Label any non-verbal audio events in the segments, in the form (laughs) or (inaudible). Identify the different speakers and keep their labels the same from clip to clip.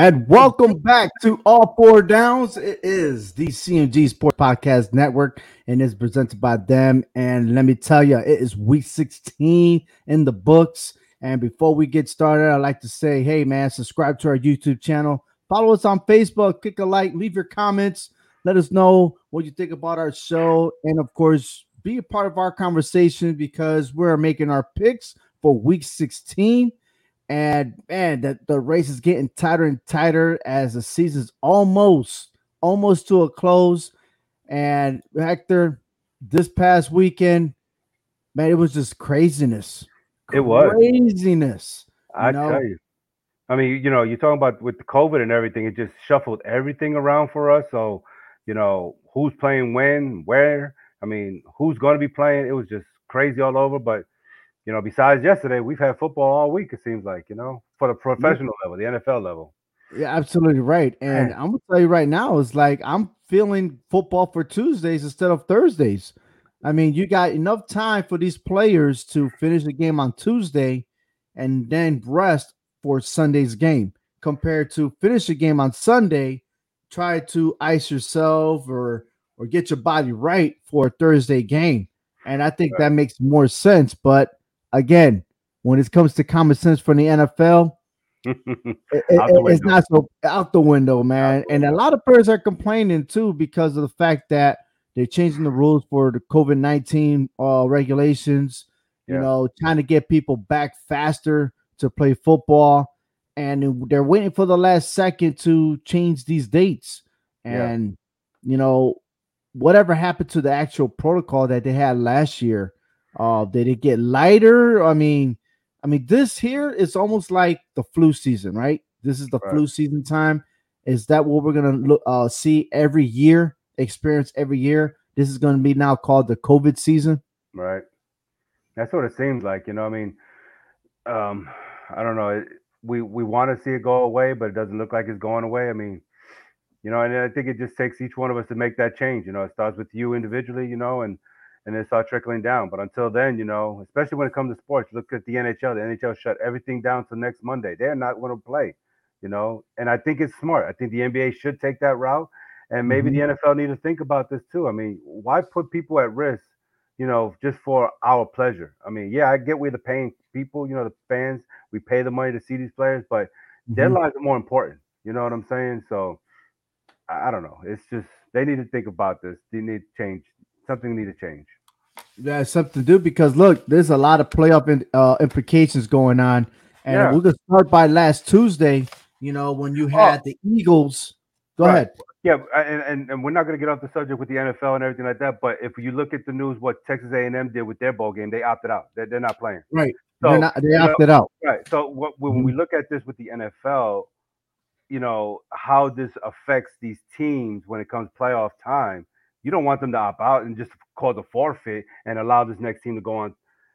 Speaker 1: And welcome back to All Four Downs. It is the CMG Sports Podcast Network and is presented by them. And let me tell you, it is week 16 in the books. And before we get started, I'd like to say, hey, man, subscribe to our YouTube channel. Follow us on Facebook, click a like, leave your comments. Let us know what you think about our show. And of course, be a part of our conversation because we're making our picks for week 16. And man, the, the race is getting tighter and tighter as the season's almost almost to a close. And Hector, this past weekend, man, it was just craziness.
Speaker 2: It was.
Speaker 1: craziness.
Speaker 2: I
Speaker 1: know?
Speaker 2: tell you. I mean, you know, you're talking about with the COVID and everything, it just shuffled everything around for us. So, you know, who's playing when, where, I mean, who's going to be playing. It was just crazy all over. But, you know, besides yesterday, we've had football all week, it seems like, you know, for the professional level, the NFL level.
Speaker 1: Yeah, absolutely right. And. I'm gonna tell you right now, it's like I'm feeling football for Tuesdays instead of Thursdays. I mean, you got enough time for these players to finish the game on Tuesday and then rest for Sunday's game compared to finish the game on Sunday, try to ice yourself or or get your body right for a Thursday game. And I think that makes more sense. But again, when it comes to common sense from the NFL, (laughs) it- it- it's not so out the window, man.
Speaker 2: the
Speaker 1: And a lot of players are complaining too because of the fact that they're changing the rules for the COVID nineteen uh, regulations. You know, trying to get people back faster to play football, and they're waiting for the last second to change these dates.
Speaker 2: Yeah.
Speaker 1: And you know, whatever happened to the actual protocol that they had last year? Uh, did it get lighter? I mean, I mean, this here is almost like the flu season, right? This is the
Speaker 2: Right.
Speaker 1: flu season time. Is that what we're gonna look uh, see every year, experience every year? This is gonna be now called the COVID season.
Speaker 2: Right. That's what it seems like, you know. I mean, um, I don't know. We we want to see it go away, but it doesn't look like it's going away. I mean, you know, and I think it just takes each one of us to make that change. You know, it starts with you individually, you know, and and then start trickling down. But until then, you know, especially when it comes to sports, look at the NHL. The NHL shut everything down till next Monday. They're not going to play, you know. And I think it's smart. I think the NBA should take that route, and maybe the NFL need to think about this too. I mean, why put people at risk? you know, just for our pleasure. I mean, yeah, I get we're the paying people, you know, the fans, we pay the money to see these players, but
Speaker 1: Mhm.
Speaker 2: lives are more important. You know what I'm saying? So I don't know. It's just they need to think about this. They need to change. Something need to change.
Speaker 1: That's something to do because look, there's a lot of playoff in, uh, implications going on, and
Speaker 2: Yeah.
Speaker 1: we're gonna start by last Tuesday. You know, when you had the Eagles. Go
Speaker 2: Right.
Speaker 1: ahead.
Speaker 2: Yeah, and, and and we're not going to get off the subject with the NFL and everything like that. But if you look at the news, what Texas A&M did with their bowl game, they opted out. They're, they're not playing.
Speaker 1: Right.
Speaker 2: So
Speaker 1: They're not, they
Speaker 2: you know,
Speaker 1: opted out.
Speaker 2: Right. So what, when we look at this with the NFL, you know how this affects these teams when it comes playoff time. You don't want them to opt out and just cause a forfeit and allow this next team to go on.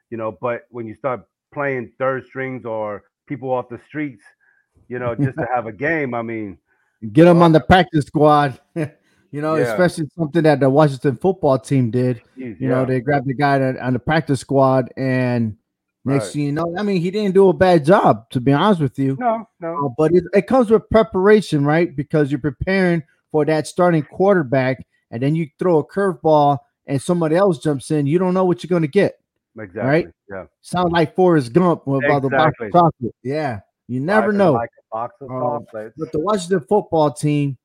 Speaker 2: You know, but when you start playing third strings or people off the streets, you know, just to (laughs) have a game, I mean,
Speaker 1: Get them on the practice squad. (laughs) you know,
Speaker 2: Yeah.
Speaker 1: especially something that the Washington football team did.
Speaker 2: geez,
Speaker 1: You know,
Speaker 2: yeah,
Speaker 1: they grabbed the guy that, on the practice squad, and next
Speaker 2: Right.
Speaker 1: thing you know, I mean, he didn't do a bad job, to be honest with you.
Speaker 2: no, no,
Speaker 1: Uh, but it, it comes with preparation, right? Because you're preparing for that starting quarterback, and then you throw a curveball and somebody else jumps in. You don't know what you're going to get.
Speaker 2: exactly, yeah.
Speaker 1: Sound like Forrest Gump about the box
Speaker 2: Exactly.
Speaker 1: of chocolate. Yeah. You never know.
Speaker 2: Like a box of
Speaker 1: Um. But the Washington football team,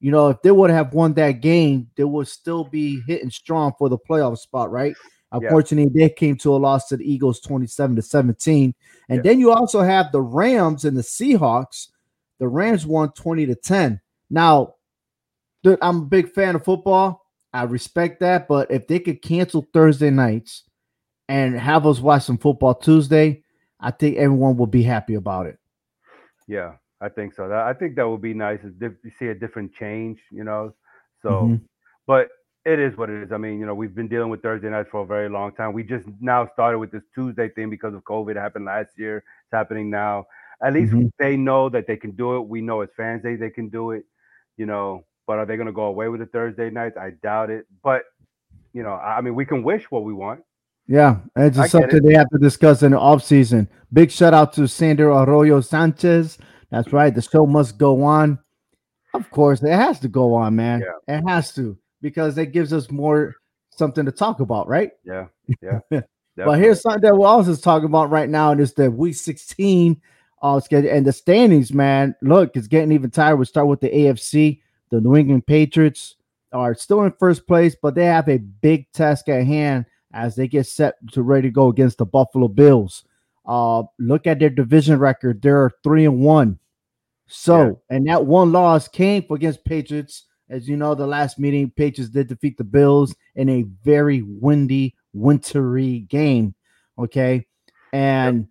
Speaker 1: you know, if they would have won that game, they would still be hitting strong for the playoff spot, right? Unfortunately, they came to a loss to the Eagles 27 to 17. And
Speaker 2: Yeah.
Speaker 1: then you also have the Rams and the Seahawks. The Rams won 20 to 10. Now, dude, I'm a big fan of football. I respect that. But if they could cancel Thursday nights and have us watch some football Tuesday, I think everyone will be happy about it.
Speaker 2: Yeah, I think so. I think that would be nice. You see a different change, you know. So,
Speaker 1: Mhm.
Speaker 2: but it is what it is. I mean, you know, we've been dealing with Thursday nights for a very long time. We just now started with this Tuesday thing because of COVID. It happened last year. It's happening now. At least
Speaker 1: Mhm.
Speaker 2: they know that they can do it. We know as fans they they can do it. You know, but are they going to go away with the Thursday nights? I doubt it. But you know, I mean, we can wish what we want.
Speaker 1: Yeah, it's just something
Speaker 2: it.
Speaker 1: they have to discuss in the offseason. Big shout out to Sandro Arroyo Sanchez. That's right. The show must go on. Of course, it has to go on, man.
Speaker 2: Yeah.
Speaker 1: It has to because it gives us more something to talk about, right?
Speaker 2: Yeah, yeah. (laughs)
Speaker 1: But here's something that we're also talking about right now, and it's the week 16 uh schedule and the standings, man. Look, it's getting even tired. We start with the AFC. The New England Patriots are still in first place, but they have a big task at hand as they get set to ready to go against the Buffalo Bills. Uh look at their division record. They're three and one. So, and that one loss came against Patriots. As you know, the last meeting, Patriots did defeat the Bills in a very windy, wintry game. Okay. And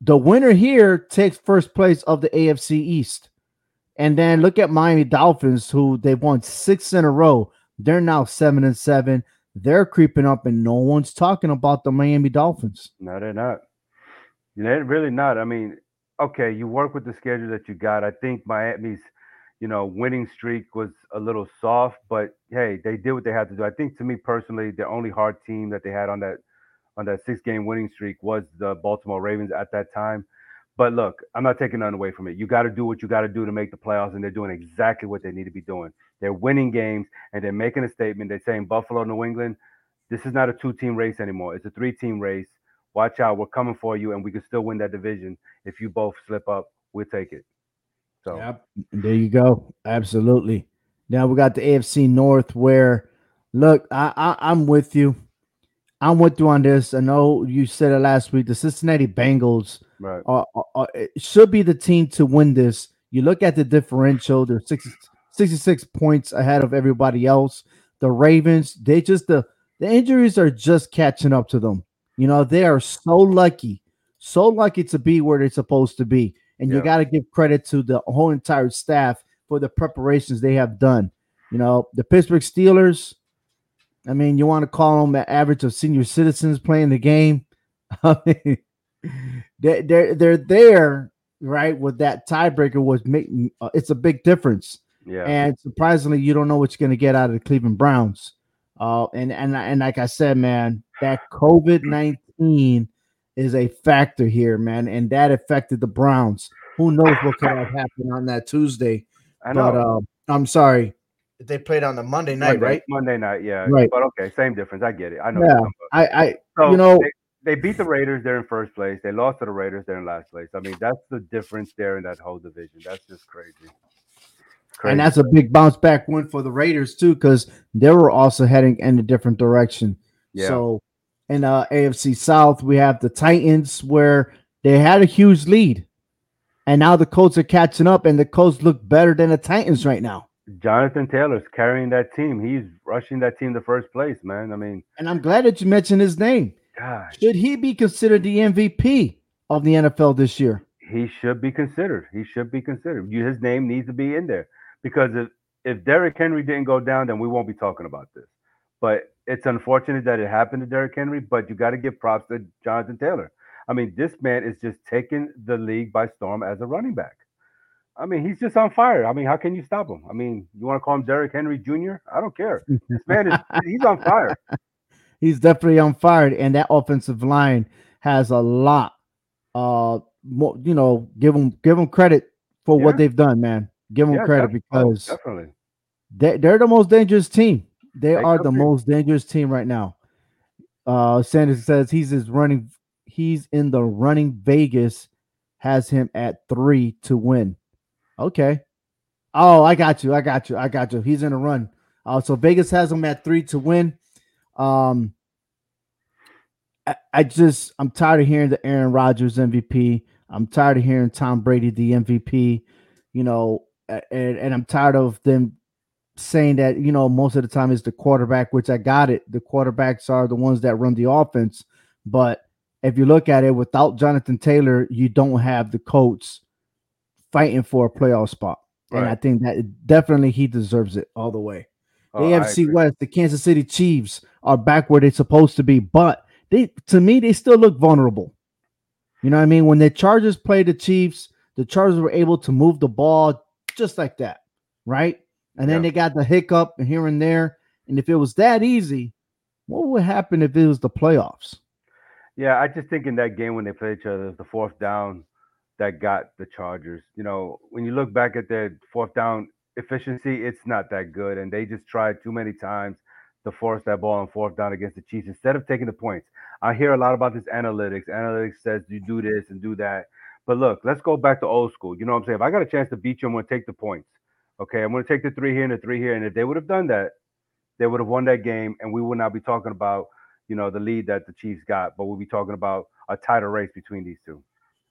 Speaker 1: the winner here takes first place of the AFC East. And then look at Miami Dolphins, who they've won six in a row. They're now seven and seven. They're creeping up, and no one's talking about the Miami Dolphins.
Speaker 2: No, they're not. They're really not. I mean, okay, you work with the schedule that you got. I think Miami's, you know, winning streak was a little soft, but hey, they did what they had to do. I think to me personally, the only hard team that they had on that on that six game winning streak was the Baltimore Ravens at that time. But look, I'm not taking nothing away from it. You got to do what you got to do to make the playoffs, and they're doing exactly what they need to be doing. They're winning games and they're making a statement. They're saying Buffalo, New England, this is not a two team race anymore. It's a three team race. Watch out, we're coming for you, and we can still win that division. If you both slip up, we'll take it. So
Speaker 1: Yep. There you go. Absolutely. Now we got the AFC North where look, I, I I'm with you. I'm with you on this. I know you said it last week. The Cincinnati Bengals
Speaker 2: right,
Speaker 1: are, are- are- should be the team to win this. You look at the differential, they're 60, 66 points ahead of everybody else. The Ravens, they just the the injuries are just catching up to them. You know, they are so lucky, so lucky to be where they're supposed to be. And you got to give credit to the whole entire staff for the preparations they have done. You know, the Pittsburgh Steelers, I mean, you want to call them an average of senior citizens playing the game. (laughs) I mean, they, they're they're there, right? With that tiebreaker was making uh, it's a big difference.
Speaker 2: yeah,
Speaker 1: And surprisingly, you don't know what you're going to get out of the Cleveland Browns. Uh, and and and like I said, man, that COVID nineteen is a factor here, man, and that affected the Browns. Who knows what could have happened on that Tuesday?
Speaker 2: I know.
Speaker 1: But uh, I'm sorry, they played on the Monday night,
Speaker 2: Monday,
Speaker 1: right?
Speaker 2: Monday night, yeah.
Speaker 1: Right.
Speaker 2: But okay, same difference. I get it. I know.
Speaker 1: Yeah.
Speaker 2: what you're talking about.
Speaker 1: I, I,
Speaker 2: So
Speaker 1: you know,
Speaker 2: they, they beat the Raiders. They're in first place. They lost to the Raiders. They're in last place. I mean, that's the difference there in that whole division. That's just crazy. Crazy.
Speaker 1: and that's a big bounce back win for the Raiders too, because they were also heading in a different direction.
Speaker 2: yeah.
Speaker 1: So in uh, AFC South, we have the Titans where they had a huge lead. And now the Colts are catching up, and the Colts look better than the Titans right now.
Speaker 2: Jonathan Taylor's carrying that team. He's rushing that team to first place, man. I mean,
Speaker 1: And I'm glad that you mentioned his name.
Speaker 2: gosh,
Speaker 1: Should he be considered the MVP of the NFL this year?
Speaker 2: he should be considered. He should be considered. You, his name needs to be in there because if if Derrick Henry didn't go down, then we won't be talking about this. But it's unfortunate that it happened to Derrick Henry. But you got to give props to Jonathan Taylor. I mean, this man is just taking the league by storm as a running back. I mean, he's just on fire. I mean, how can you stop him? I mean, you want to call him Derrick Henry Jr.? I don't care. This man is (laughs) he's on fire.
Speaker 1: He's definitely on fire, and that offensive line has a lot. Uh, more, you know, give them give them credit for
Speaker 2: Yeah.
Speaker 1: what they've done, man. Give them
Speaker 2: Yeah,
Speaker 1: credit
Speaker 2: oh,
Speaker 1: because
Speaker 2: definitely.
Speaker 1: they, they're the most dangerous team. They
Speaker 2: They
Speaker 1: are the
Speaker 2: be.
Speaker 1: most dangerous team right now. Uh, Sanders says he's is running. He's in the running Vegas has him at three to win. Okay. Oh, I got you. I got you. I got you. He's in a run. Uh, so Vegas has him at three to win. Um, I, I just I'm tired of hearing the Aaron Rodgers MVP. I'm tired of hearing Tom Brady the MVP. You know, and, and I'm tired of them saying that you know most of the time is the quarterback, which I got it. The quarterbacks are the ones that run the offense, but if you look at it, without Jonathan Taylor, you don't have the coach fighting for a playoff spot. Right. And I think that definitely he deserves it all the way. The oh, AFC West, the Kansas City Chiefs are back where they're supposed to be, but they to me they still look vulnerable. You know what I mean? When the Chargers played the Chiefs, the Chargers were able to move the ball just like that, right? And then yeah. they got the hiccup here and there. And if it was that easy, what would happen if it was the playoffs?
Speaker 2: Yeah, I just think in that game when they played each other, the fourth down that got the Chargers. You know, when you look back at their fourth down efficiency, it's not that good. And they just tried too many times to force that ball on fourth down against the Chiefs instead of taking the points. I hear a lot about this analytics. Analytics says you do this and do that. But look, let's go back to old school. You know what I'm saying? If I got a chance to beat you, I'm going to take the points. Okay, I'm going to take the three here and the three here. And if they would have done that, they would have won that game, and we would not be talking about you know the lead that the Chiefs got, but we'll be talking about a tighter race between these two.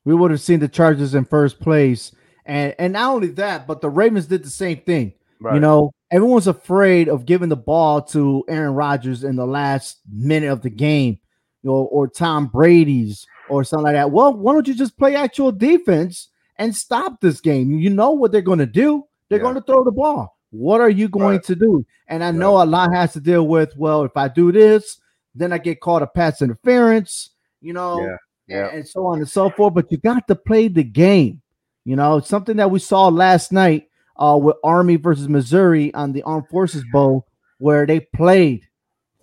Speaker 1: We would have seen the Chargers in first place, and and not only that, but the Ravens did the same thing. Right. You know, everyone's afraid of giving the ball to Aaron Rodgers in the last minute of the game, you know, or Tom Brady's or something like that. Well, why don't you just play actual defense and stop this game? You know what they're going to do. They're yeah. going to throw the ball. What are you going right. to do? And I know a lot has to deal with, well, if I do this, then I get caught a pass interference, you know, yeah. Yeah. And, so on and so forth. But you got to play the game. You know, something that we saw last night uh, with Army versus Missouri on the Armed Forces Bowl, where they played.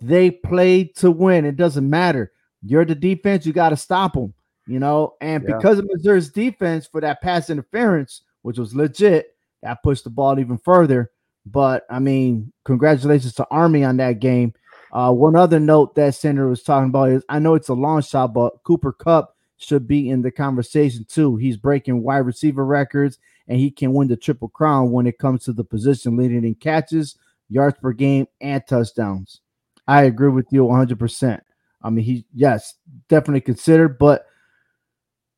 Speaker 1: They played to win. It doesn't matter. You're the defense, you got to stop them, you know. And yeah. because of Missouri's defense for that pass interference, which was legit, that pushed the ball even further. But I mean, congratulations to Army on that game. Uh, one other note that Senator was talking about is I know it's a long shot, but Cooper Kupp should be in the conversation too. He's breaking wide receiver records and he can win the triple crown when it comes to the position leading in catches, yards per game, and touchdowns. I agree with you 100%. I mean, he, yes, definitely considered, but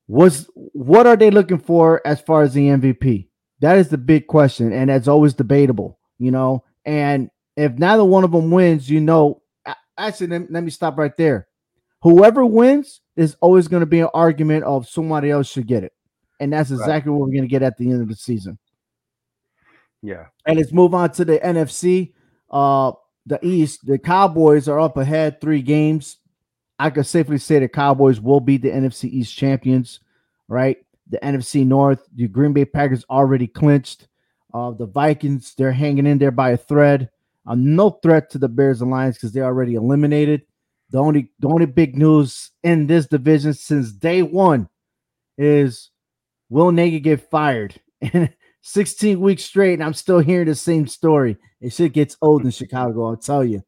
Speaker 1: was what are they looking for as far as the MVP? That is the big question, and that's always debatable, you know. And if neither one of them wins, you know, actually, let, let me stop right there. Whoever wins is always going to be an argument of somebody else should get it, and that's exactly right. what we're going to get at the end of the season.
Speaker 2: Yeah,
Speaker 1: and let's move on to the NFC. Uh, the East, the Cowboys are up ahead three games. I could safely say the Cowboys will be the NFC East champions, right? the NFC North. The Green Bay Packers already clinched. Uh, the Vikings, they're hanging in there by a thread. Uh, no threat to the Bears and Lions because they're already eliminated. The only the only big news in this division since day one is will Nagy get fired? And (laughs) 16 weeks straight, and I'm still hearing the same story. It shit gets old in Chicago, I'll tell you.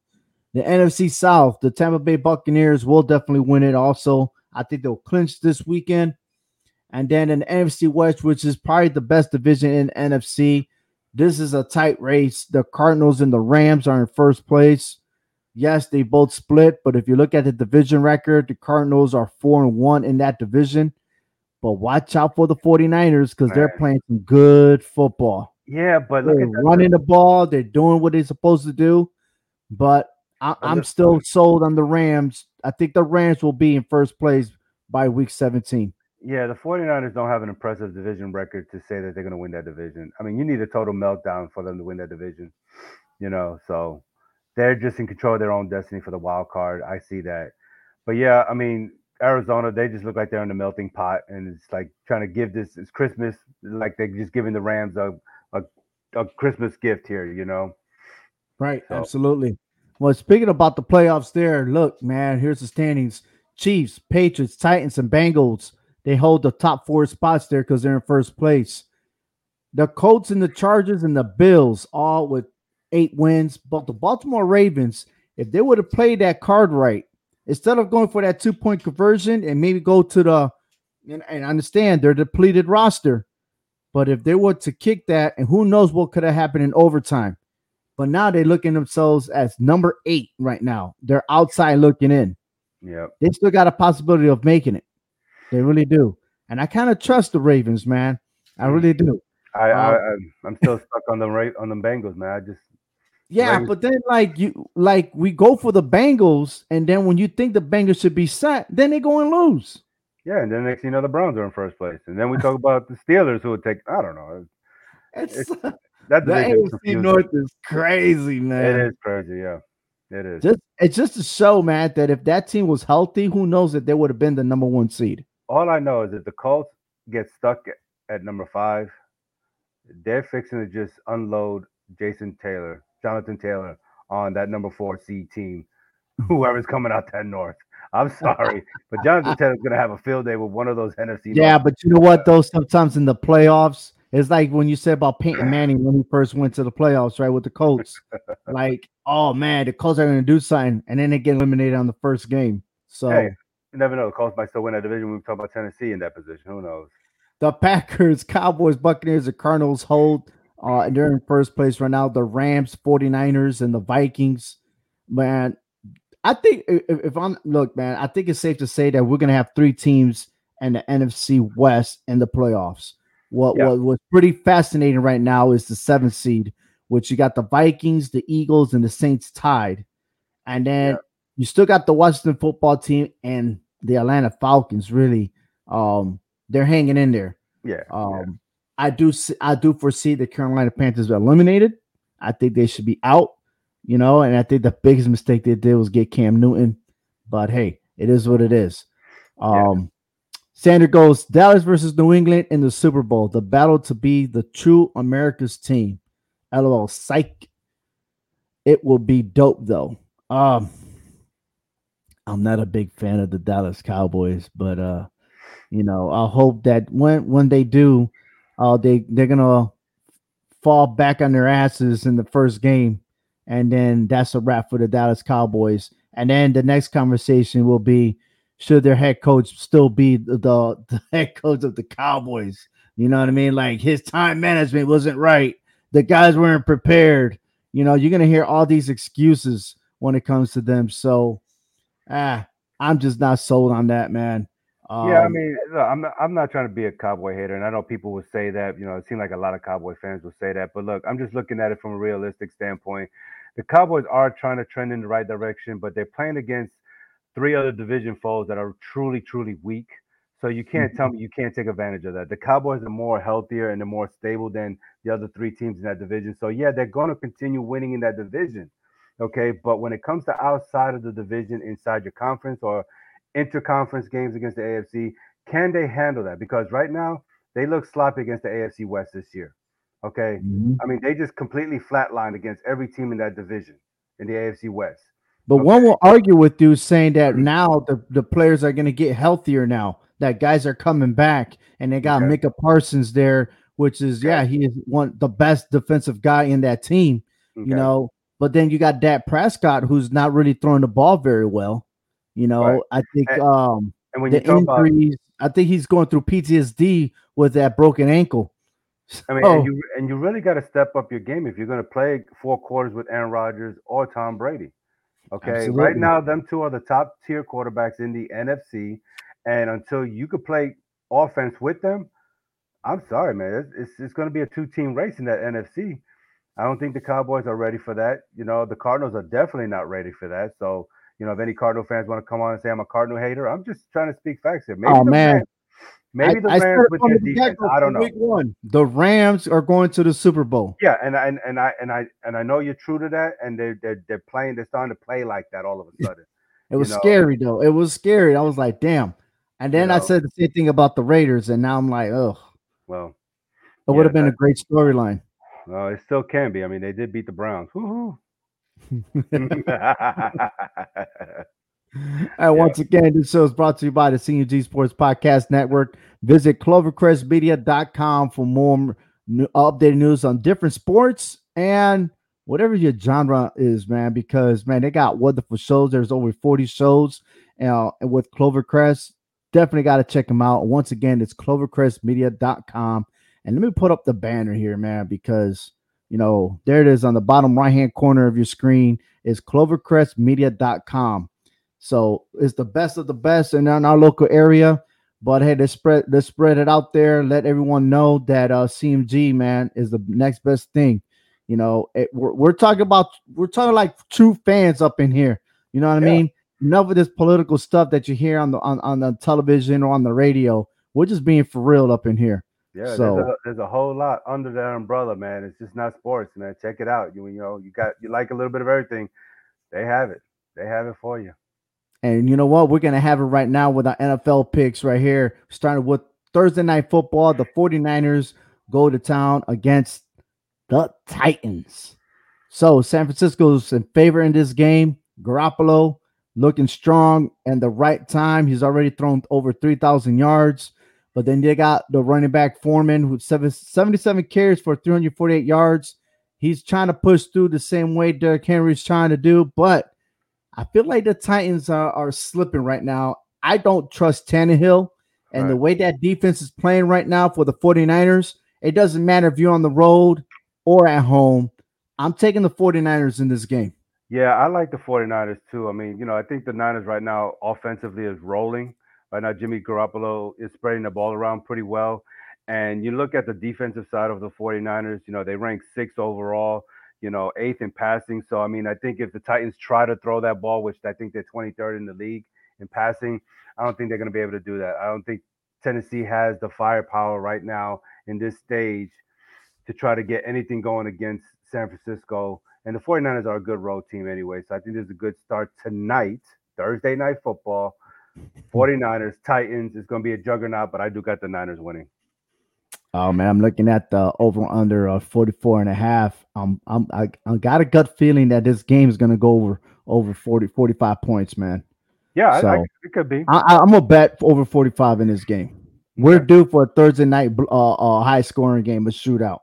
Speaker 1: The NFC South, the Tampa Bay Buccaneers will definitely win it. Also, I think they'll clinch this weekend. And then in the NFC West, which is probably the best division in NFC, this is a tight race. The Cardinals and the Rams are in first place. Yes, they both split, but if you look at the division record, the Cardinals are 4 and 1 in that division. But watch out for the 49ers because they're playing some good football.
Speaker 2: Yeah, but
Speaker 1: they're running the ball, they're doing what they're supposed to do. But I, am still sold on the Rams. I think the Rams will be in first place by week 17.
Speaker 2: Yeah, the 49ers don't have an impressive division record to say that they're going to win that division. I mean, you need a total meltdown for them to win that division, you know. So they're just in control of their own destiny for the wild card. I see that. But yeah, I mean, Arizona, they just look like they're in the melting pot, and it's like trying to give this. It's Christmas, like they're just giving the Rams a a, a Christmas gift here, you know.
Speaker 1: Right, so. absolutely. Well, speaking about the playoffs, there, look, man, here's the standings: Chiefs, Patriots, Titans, and Bengals they hold the top four spots there because they're in first place. The Colts and the Chargers and the Bills all with eight wins. But the Baltimore Ravens, if they would have played that card right, instead of going for that two point conversion and maybe go to the and, and understand they're depleted roster, but if they were to kick that, and who knows what could have happened in overtime. But now they're looking themselves as number eight right now. They're outside looking in.
Speaker 2: Yeah.
Speaker 1: They still got a possibility of making it. They really do. And I kind of trust the Ravens, man. I really do.
Speaker 2: I, I,
Speaker 1: Uh,
Speaker 2: I'm- I'm still stuck on the right on the Bengals, man. I just
Speaker 1: Yeah,
Speaker 2: Ravens-
Speaker 1: but then like you like we go for the Bengals, and then when you think the Bengals should be set, then they go and lose.
Speaker 2: yeah, and then next you know, the Browns are in first place, and then we talk about the Steelers who would take. I don't know.
Speaker 1: It's (laughs)
Speaker 2: That
Speaker 1: the
Speaker 2: division
Speaker 1: AFC. North is crazy, man.
Speaker 2: It is crazy. Yeah, it is.
Speaker 1: Just it's just to show, man, that if that team was healthy, who knows that they would have been the number one seed.
Speaker 2: All I know is that the Colts get stuck at number five. They're fixing to just unload Jason Taylor, Jonathan Taylor, on that number four seed team, (laughs) whoever's coming out that north. I'm sorry, but Jonathan (laughs) Taylor's gonna have a field day with one of those NFC.
Speaker 1: Yeah,
Speaker 2: North-
Speaker 1: but you know what? Though sometimes in the playoffs, it's like when you said about Peyton Manning when he first went to the playoffs, right, with the Colts. (laughs) like, oh man, the Colts are going to do something, and then they get eliminated on the first game. So
Speaker 2: Hey. You never know. The Colts might still win that division. We talk about Tennessee in that position. Who knows?
Speaker 1: the Packers, Cowboys, Buccaneers, the Cardinals hold, uh, and they're in first place right now. The Rams, 49ers, and the Vikings. Man, I think if, if I'm look, man, I think it's safe to say that we're gonna have three teams in the NFC West in the playoffs. What
Speaker 2: Yeah.
Speaker 1: what what's pretty fascinating right now is the seventh seed, which you got the Vikings, the Eagles, and the Saints tied, and then
Speaker 2: Yeah.
Speaker 1: You still got the Washington football team and the Atlanta Falcons. Really, um, they're hanging in there.
Speaker 2: Yeah. yeah.
Speaker 1: Um, I do I do foresee the Carolina Panthers are eliminated. I think they should be out, you know, and I think the biggest mistake they did was get Cam Newton. But hey, it is what it is.
Speaker 2: Yeah.
Speaker 1: Um Sander goes Dallas versus New England in the Super Bowl, the battle to be the true America's team. LOL psych. It will be dope though. Um I'm not a big fan of the Dallas Cowboys, but uh you know, I hope that when when they do, uh, they they're gonna fall back on their asses in the first game, and then that's a wrap for the Dallas Cowboys. And then the next conversation will be, should their head coach still be the, the, (laughs) head coach of the Cowboys? You know what I mean? Like his time management wasn't right. The guys weren't prepared. You know, you're gonna hear all these excuses when it comes to them. So, ah, I'm just not sold on that, man.
Speaker 2: Yeah, I
Speaker 1: Um,
Speaker 2: mean, look, I'm not, I'm not trying to be a cowboy hater, and I know people would say that. You know, it seemed like a lot of cowboy fans will say that, but look, I'm just looking at it from a realistic standpoint. The Cowboys are trying to trend in the right direction, but they're playing against three other division foes that are truly, truly weak. So you can't tell me you can't take advantage of that. The Cowboys are more healthier and they're more stable than the other three teams in that division. So yeah, they're going to continue winning in that division. Okay, but when it comes to outside of the division, inside your conference or interconference games against the AFC, can they handle that? Because right now they look sloppy against the AFC West this year. Okay,
Speaker 1: mhm.
Speaker 2: I mean they just completely flatlined against every team in that division in the AFC West.
Speaker 1: But one will argue with you saying that
Speaker 2: Mm-hmm.
Speaker 1: now the, the players are going to get healthier now. That guys are coming back, and they got
Speaker 2: Okay.
Speaker 1: Micah Parsons there, which is yeah, he is one the best defensive guy in that team.
Speaker 2: Okay?
Speaker 1: You know, but then you got Dak Prescott, who's not really throwing the ball very well. You know,
Speaker 2: Right.
Speaker 1: I think
Speaker 2: And-
Speaker 1: um
Speaker 2: and when you
Speaker 1: the
Speaker 2: talk about,
Speaker 1: injuries. I think he's going through PTSD with that broken ankle. (laughs)
Speaker 2: I mean, and you and you really got to step up your game if you're going to play four quarters with Aaron Rodgers or Tom Brady. Okay, right now them two are the top tier quarterbacks in the NFC, and until you could play offense with them, I'm sorry, man, it's it's, it's going to be a two team race in that NFC. I don't think the Cowboys are ready for that. You know, the Cardinals are definitely not ready for that. So, you know, if any Cardinal fans want to come on and say I'm a Cardinal hater, I'm just trying to speak facts here. Maybe
Speaker 1: Oh,
Speaker 2: the
Speaker 1: man.
Speaker 2: Rams, maybe
Speaker 1: I-
Speaker 2: the Rams with their
Speaker 1: the
Speaker 2: defense. I don't know.
Speaker 1: week one. The Rams are going to the Super Bowl.
Speaker 2: Yeah, and I and, and I and I and I know you're true to that, and they're they're, they're playing. They're starting to play like that all of a (laughs) sudden.
Speaker 1: It was
Speaker 2: you know.
Speaker 1: scary though. It was scary. I was like, damn. And then I
Speaker 2: know.
Speaker 1: said the same thing about the Raiders, and now I'm like, oh,
Speaker 2: Well,
Speaker 1: it
Speaker 2: Yeah,
Speaker 1: would have been a great storyline.
Speaker 2: Uh, it still can be. I mean, they did beat the Browns. Woohoo! (laughs)
Speaker 1: And once again, this show is brought to you by the CMG Sports Podcast Network. Visit clovercrestmedia.com for more new, updated news on different sports and whatever your genre is, man. Because man, they got wonderful shows. There's over 40 shows uh, with Clovercrest. definitely got to check them out. Once again, it's clovercrestmedia.com. And let me put up the banner here, man, because you know, there it is on the bottom right hand corner of your screen is clovercrestmedia.com. So it's the best of the best in our local area. But hey, let's spread let's spread it out there. Let everyone know that uh CMG man is the next best thing. You know, it, we're, we're talking about we're talking like true fans up in here. You know what yeah. I mean? Enough of this political stuff that you hear on the on, on the television or on the radio. We're just being for real up in here.
Speaker 2: Yeah, so there's a, there's a, whole lot under that umbrella, man. It's just not sports, man. Check it out. You you know you got you like a little bit of everything. They have it. They have it for you.
Speaker 1: And you know what? We're gonna have it right now with our NFL picks right here. Starting with Thursday night football, the 49ers go to town against the Titans. So San Francisco's in favor in this game. Garoppolo looking strong and the right time. He's already thrown over 3,000 yards. But then they got the running back Foreman, who's 77 carries for 348 yards. He's trying to push through the same way Derrick Henry's trying to do, but I feel like the Titans are, are slipping right now. I don't trust Tannehill, and right. the way that defense is playing right now for the 49ers, it doesn't matter if you're on the road or at home. I'm taking the 49ers in this game.
Speaker 2: Yeah, I like the 49ers too. I mean, you know, I think the Niners right now offensively is rolling. Right now, Jimmy Garoppolo is spreading the ball around pretty well. And you look at the defensive side of the 49ers, you know, they rank sixth overall, you know, eighth in passing. So, I mean, I think if the Titans try to throw that ball, which I think they're 23rd in the league in passing, I don't think they're going to be able to do that. I don't think Tennessee has the firepower right now in this stage to try to get anything going against San Francisco. And the 49ers are a good road team anyway. So I think there's a good start tonight, Thursday night football. 49ers, Titans It's going to be a juggernaut, but I do got the Niners winning.
Speaker 1: Oh man, I'm looking at the over under uh, 44 and a half. Um, I'm I, I got a gut feeling that this game is going to go over over 40 45 points, man.
Speaker 2: Yeah, so, I, I, it could be.
Speaker 1: I, am gonna bet over 45 in this game. We're due for a Thursday night uh, uh, high scoring game, a shootout.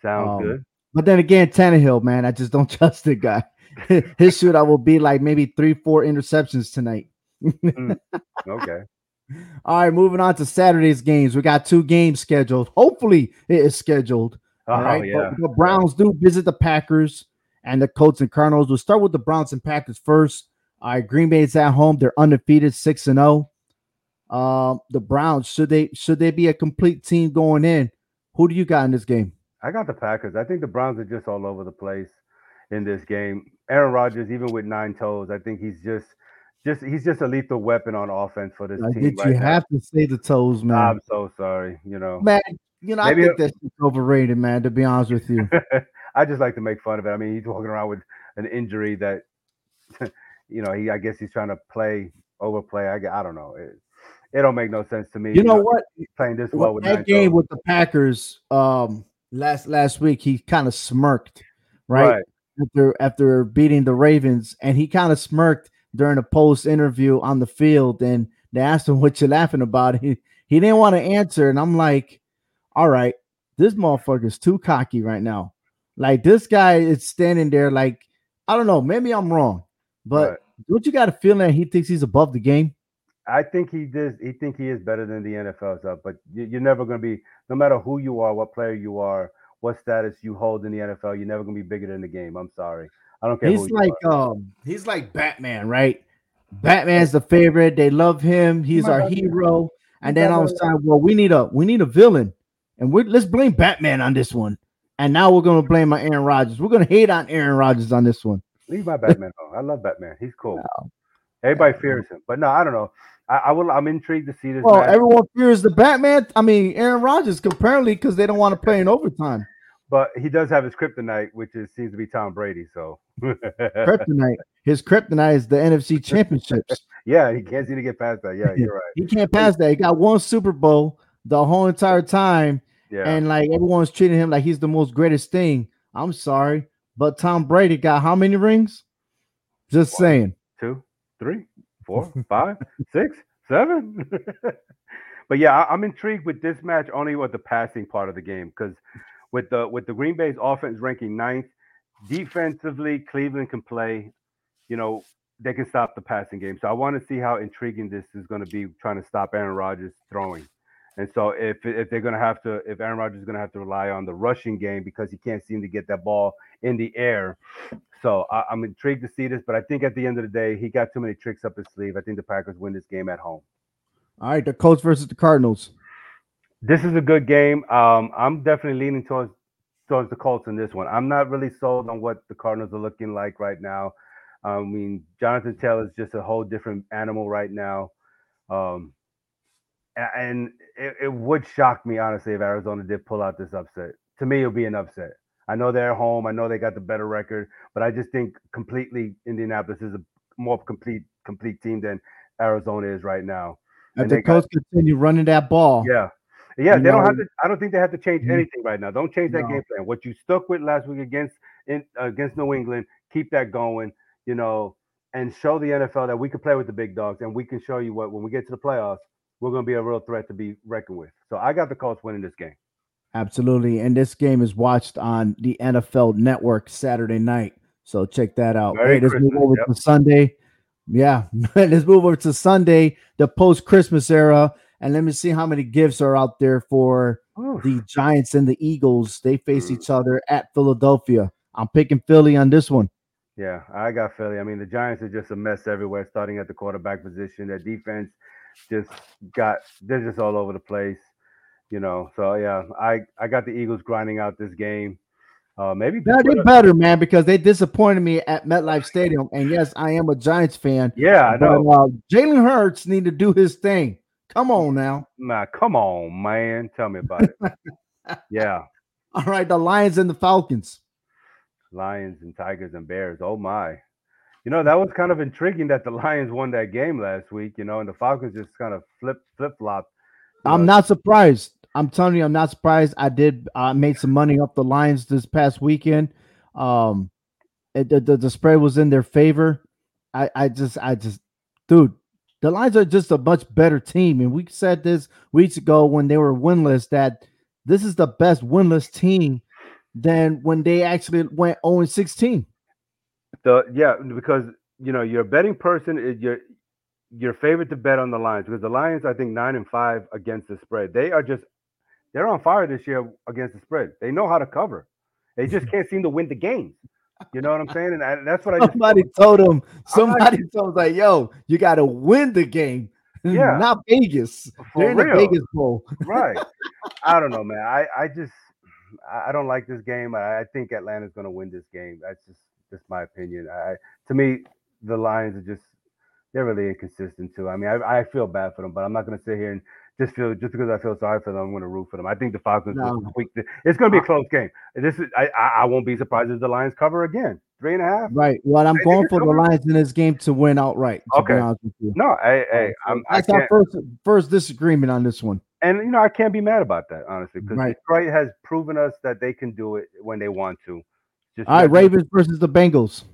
Speaker 2: Sounds um, good.
Speaker 1: But then again, Tannehill, man, I just don't (laughs) trust the guy. (laughs) His shootout will be like maybe three, four interceptions tonight
Speaker 2: mm, okay.
Speaker 1: All right, moving on to Saturday's games. We got two games scheduled. Hopefully, it is scheduled.
Speaker 2: Oh, right. Yeah.
Speaker 1: But the Browns do visit the Packers and the Colts and Cardinals. We'll start with the Browns and Packers first. All right, Green Bay's at home. They're undefeated, six and zero. Oh. Um, the Browns should they should they be a complete team going in? Who do you got in this game?
Speaker 2: I got the Packers. I think the Browns are just all over the place in this game. Aaron Rodgers, even with nine toes, I think he's just just he's just a lethal weapon on offense for this team.
Speaker 1: Did right you now. have to say the toes, man?
Speaker 2: I'm so sorry. You know,
Speaker 1: man. You know, Maybe I think that's overrated, man. To be honest with you, (laughs)
Speaker 2: I just like to make fun of it. I mean, he's walking around with an injury that, (laughs) you know, he I guess he's trying to play overplay. I I don't know. It, it don't make no sense to me.
Speaker 1: You, you know, know, what?
Speaker 2: Playing this well, with
Speaker 1: that game toes. with the Packers um last last week, he kind of smirked, right? right? After after beating the Ravens, and he kind of smirked during a post interview on the field and they asked him (laughs) what you laughing about. He he didn't want to answer. And I'm like, all right, this motherfucker's too cocky right now. Like this guy is standing there like, I don't know, maybe I'm wrong, but right. don't you got a feeling that he thinks he's above the game?
Speaker 2: I think he does. He think he is better than the NFL stuff, but you're never going to be, no matter who you are, what player you are, what status you hold in the NFL, you're never going to be bigger than the game. I'm sorry. I don't care.
Speaker 1: He's like um, he's like Batman, right? Batman's the favorite. They love him. He's our hero. And then all of a sudden, well, we need a we need a villain, and we let's blame Batman on this one. And now we're gonna blame my Aaron Rodgers. We're gonna hate on Aaron Rodgers on this one.
Speaker 2: Leave my (laughs) Batman alone. I love Batman. He's cool. No. Everybody fears him, but no, I don't know. I, I will. I'm intrigued to see this.
Speaker 1: Well, match. everyone fears the Batman. I mean, Aaron Rodgers, apparently, because they don't want to play in overtime.
Speaker 2: But he does have his kryptonite, which is seems to be Tom Brady. So
Speaker 1: kryptonite. His kryptonite is the NFC (laughs) championships.
Speaker 2: yeah, he can't seem to get past that. Yeah, you're right.
Speaker 1: he can't pass that. He got one Super Bowl the whole entire time. Yeah. And like everyone's treating him like he's the most greatest thing. I'm sorry. But Tom Brady got how many rings? Just one, saying.
Speaker 2: Two, three, four, five, (laughs) six, seven. (laughs) but yeah, I, am intrigued with this match only with the passing part of the game because with the with the Green Bay's offense ranking ninth, defensively, Cleveland can play. You know, they can stop the passing game. So I want to see how intriguing this is going to be trying to stop Aaron Rodgers throwing. And so if if they're going to have to if Aaron Rodgers is going to have to rely on the rushing game because he can't seem to get that ball in the air. So I, I'm intrigued to see this, but I think at the end of the day, he got too many tricks up his sleeve. I think the Packers win this game at home.
Speaker 1: All right, the Colts versus the Cardinals.
Speaker 2: This is a good game. Um, I'm definitely leaning towards towards the Colts in this one. I'm not really sold on what the Cardinals are looking like right now. I mean, Jonathan Taylor is just a whole different animal right now. Um, and it, it would shock me, honestly, if Arizona did pull out this upset. To me, it'll be an upset. I know they're at home. I know they got the better record, but I just think completely Indianapolis is a more complete complete team than Arizona is right now.
Speaker 1: If
Speaker 2: And
Speaker 1: the Colts continue running that ball,
Speaker 2: Yeah. Yeah,
Speaker 1: You
Speaker 2: they don't have to. I don't think they have to change anything right now. Don't change that
Speaker 1: No.
Speaker 2: game plan. What you stuck with last week against in, against New England, keep that going. You know, and show the NFL that we can play with the big dogs, and we can show you what when we get to the playoffs, we're going to be a real threat to be reckoned with. So I got the Colts winning this game.
Speaker 1: absolutely. And this game is watched on the NFL Network Saturday night, so check that out.
Speaker 2: Merry
Speaker 1: hey, let's move over
Speaker 2: yep.
Speaker 1: to Sunday. Yeah, (laughs) let's move over to Sunday, the post Christmas era, and let me see how many gifts are out there for the Giants and the Eagles. They face each other at Philadelphia. I'm picking Philly on this one.
Speaker 2: Yeah, I got Philly. I mean, the Giants are just a mess everywhere, starting at the quarterback position. Their defense just got they're just all over the place. You know, so yeah, I I got the Eagles grinding out this game. Uh, maybe put
Speaker 1: they better, man, because they disappointed me at MetLife Stadium. And yes, I am a Giants fan.
Speaker 2: yeah, I know.
Speaker 1: uh, Jalen Hurts need to do his thing. Come on now.
Speaker 2: Nah, come on, man. Tell me about it. (laughs) yeah,
Speaker 1: All right, the Lions and the Falcons.
Speaker 2: Lions and Tigers and Bears. Oh my. You know, that was kind of intriguing that the Lions won that game last week, you know, and the Falcons just kind of flip flip flopped.
Speaker 1: I'm not surprised. I'm telling you, I'm not surprised. I did I made some money off the Lions this past weekend. Um it, the, the, the spread was in their favor. I, I just I just dude, the Lions are just a much better team. And we said this weeks ago when they were winless that this is the best winless team than when they actually went 0 16.
Speaker 2: the yeah, because you know, your betting person is your your favorite to bet on the Lions because the Lions, I think, nine and five against the spread. They are just they're on fire this year against the spread. They know how to cover. They just (laughs) can't seem to win the games. You know what I'm saying? And I, that's what I
Speaker 1: Somebody told him,
Speaker 2: I'm not-
Speaker 1: somebody (laughs) told him, like, yo, you got to win the game. (laughs)
Speaker 2: Yeah.
Speaker 1: not Vegas.
Speaker 2: For
Speaker 1: They're in the. Vegas Bowl. (laughs)
Speaker 2: right. I don't know, man. I, I just I I don't like this game. I, I think Atlanta's going to win this game. That's just just my opinion. I to me the Lions are just they're really inconsistent too. I mean, I, I feel bad for them, but I'm not going to sit here and just feel just because I feel sorry for them, I'm going to root for them. I think the Falcons
Speaker 1: No.
Speaker 2: It's going to be a close game. This is I, I I won't be surprised if the Lions cover again, three and a half.
Speaker 1: Right. Well, I'm
Speaker 2: think
Speaker 1: going for the? Lions in this game to win outright. To
Speaker 2: Okay.
Speaker 1: honest with you.
Speaker 2: No, hey, hey, I'm, I
Speaker 1: That's our first first disagreement on this one.
Speaker 2: and you know I can't be mad about that honestly because
Speaker 1: Right.
Speaker 2: Detroit has proven us that they can do it when they want to. Just
Speaker 1: All right, Ravens versus the Bengals.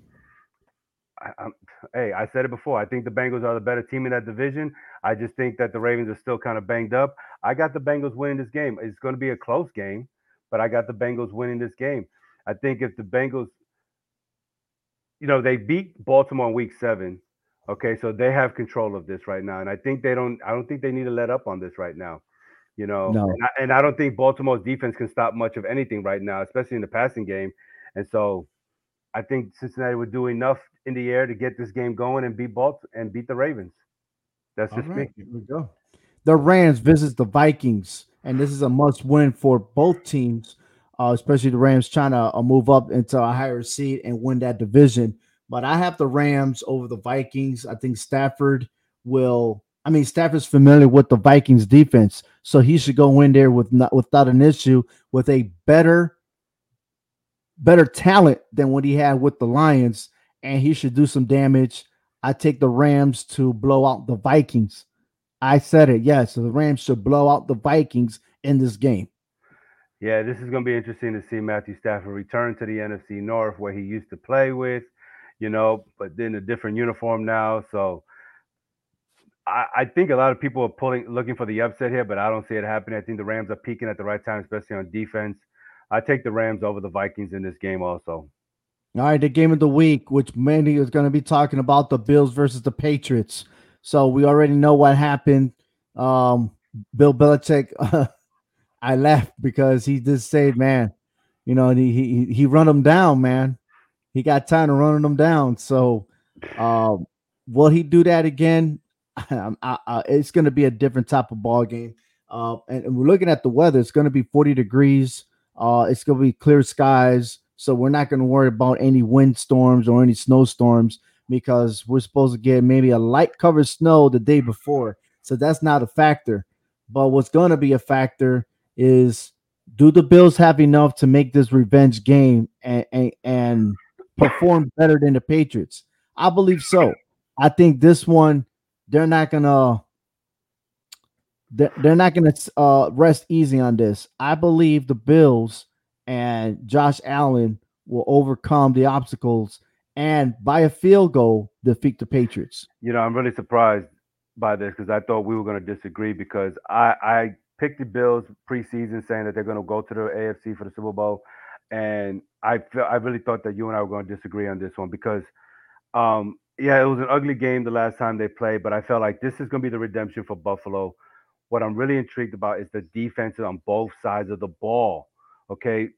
Speaker 2: I, I'm, hey, I said it before. I think the Bengals are the better team in that division. I just think that the Ravens are still kind of banged up. I got the Bengals winning this game. It's going to be a close game, but I got the Bengals winning this game. I think if the Bengals, you know, they beat Baltimore in Week Seven. Okay, so they have control of this right now, and I think they don't. I don't think they need to let up on this right now. You know,
Speaker 1: No.
Speaker 2: and, I, and I don't think Baltimore's defense can stop much of anything right now, especially in the passing game. And so, I think Cincinnati would do enough in the air to get this game going and beat Balt and beat the Ravens. That's just
Speaker 1: right,
Speaker 2: me.
Speaker 1: we go. The Rams visits the Vikings, and this is a must win for both teams, uh, especially the Rams trying to uh, move up into a higher seed and win that division. But I have the Rams over the Vikings. I think Stafford will. I mean, Stafford's familiar with the Vikings defense, so he should go in there with not, without an issue with a better, better talent than what he had with the Lions, and he should do some damage. I take the Rams to blow out the Vikings. I said it. Yes, the Rams should blow out the Vikings in this game.
Speaker 2: Yeah, this is going to be interesting to see Matthew Stafford return to the NFC North where he used to play with, you know, but in a different uniform now. So I, I think a lot of people are pulling, looking for the upset here, but I don't see it happening. I think the Rams are peaking at the right time, especially on defense. I take the Rams over the Vikings in this game also.
Speaker 1: All right, the game of the week, which mainly is going to be talking about the Bills versus the Patriots. So we already know what happened. Um, Bill Belichick, uh, (laughs) I laughed because he just said, "Man, you know, he he he run them down, man. He got time to running them down." So, um, will he do that again? (laughs) I, I, it's going to be a different type of ball game. Uh, and, and we're looking at the weather. It's going to be 40 degrees. Uh, it's going to be clear skies. So we're not going to worry about any windstorms or any snowstorms because we're supposed to get maybe a light covered snow the day before. So that's not a factor. But what's going to be a factor is do the Bills have enough to make this revenge game and, and, and perform better than the Patriots? I believe so. I think this one they're not gonna they're not gonna uh, rest easy on this. I believe the Bills and Josh Allen will overcome the obstacles and by a field goal defeat the Patriots.
Speaker 2: You know, I'm really surprised by this because I thought we were going to disagree because I, I picked the Bills preseason saying that they're going to go to the AFC for the Super Bowl, and I feel, I really thought that you and I were going to disagree on this one because, um, yeah, it was an ugly game the last time they played, but I felt like this is going to be the redemption for Buffalo. What I'm really intrigued about is the defenses on both sides of the ball. Okay,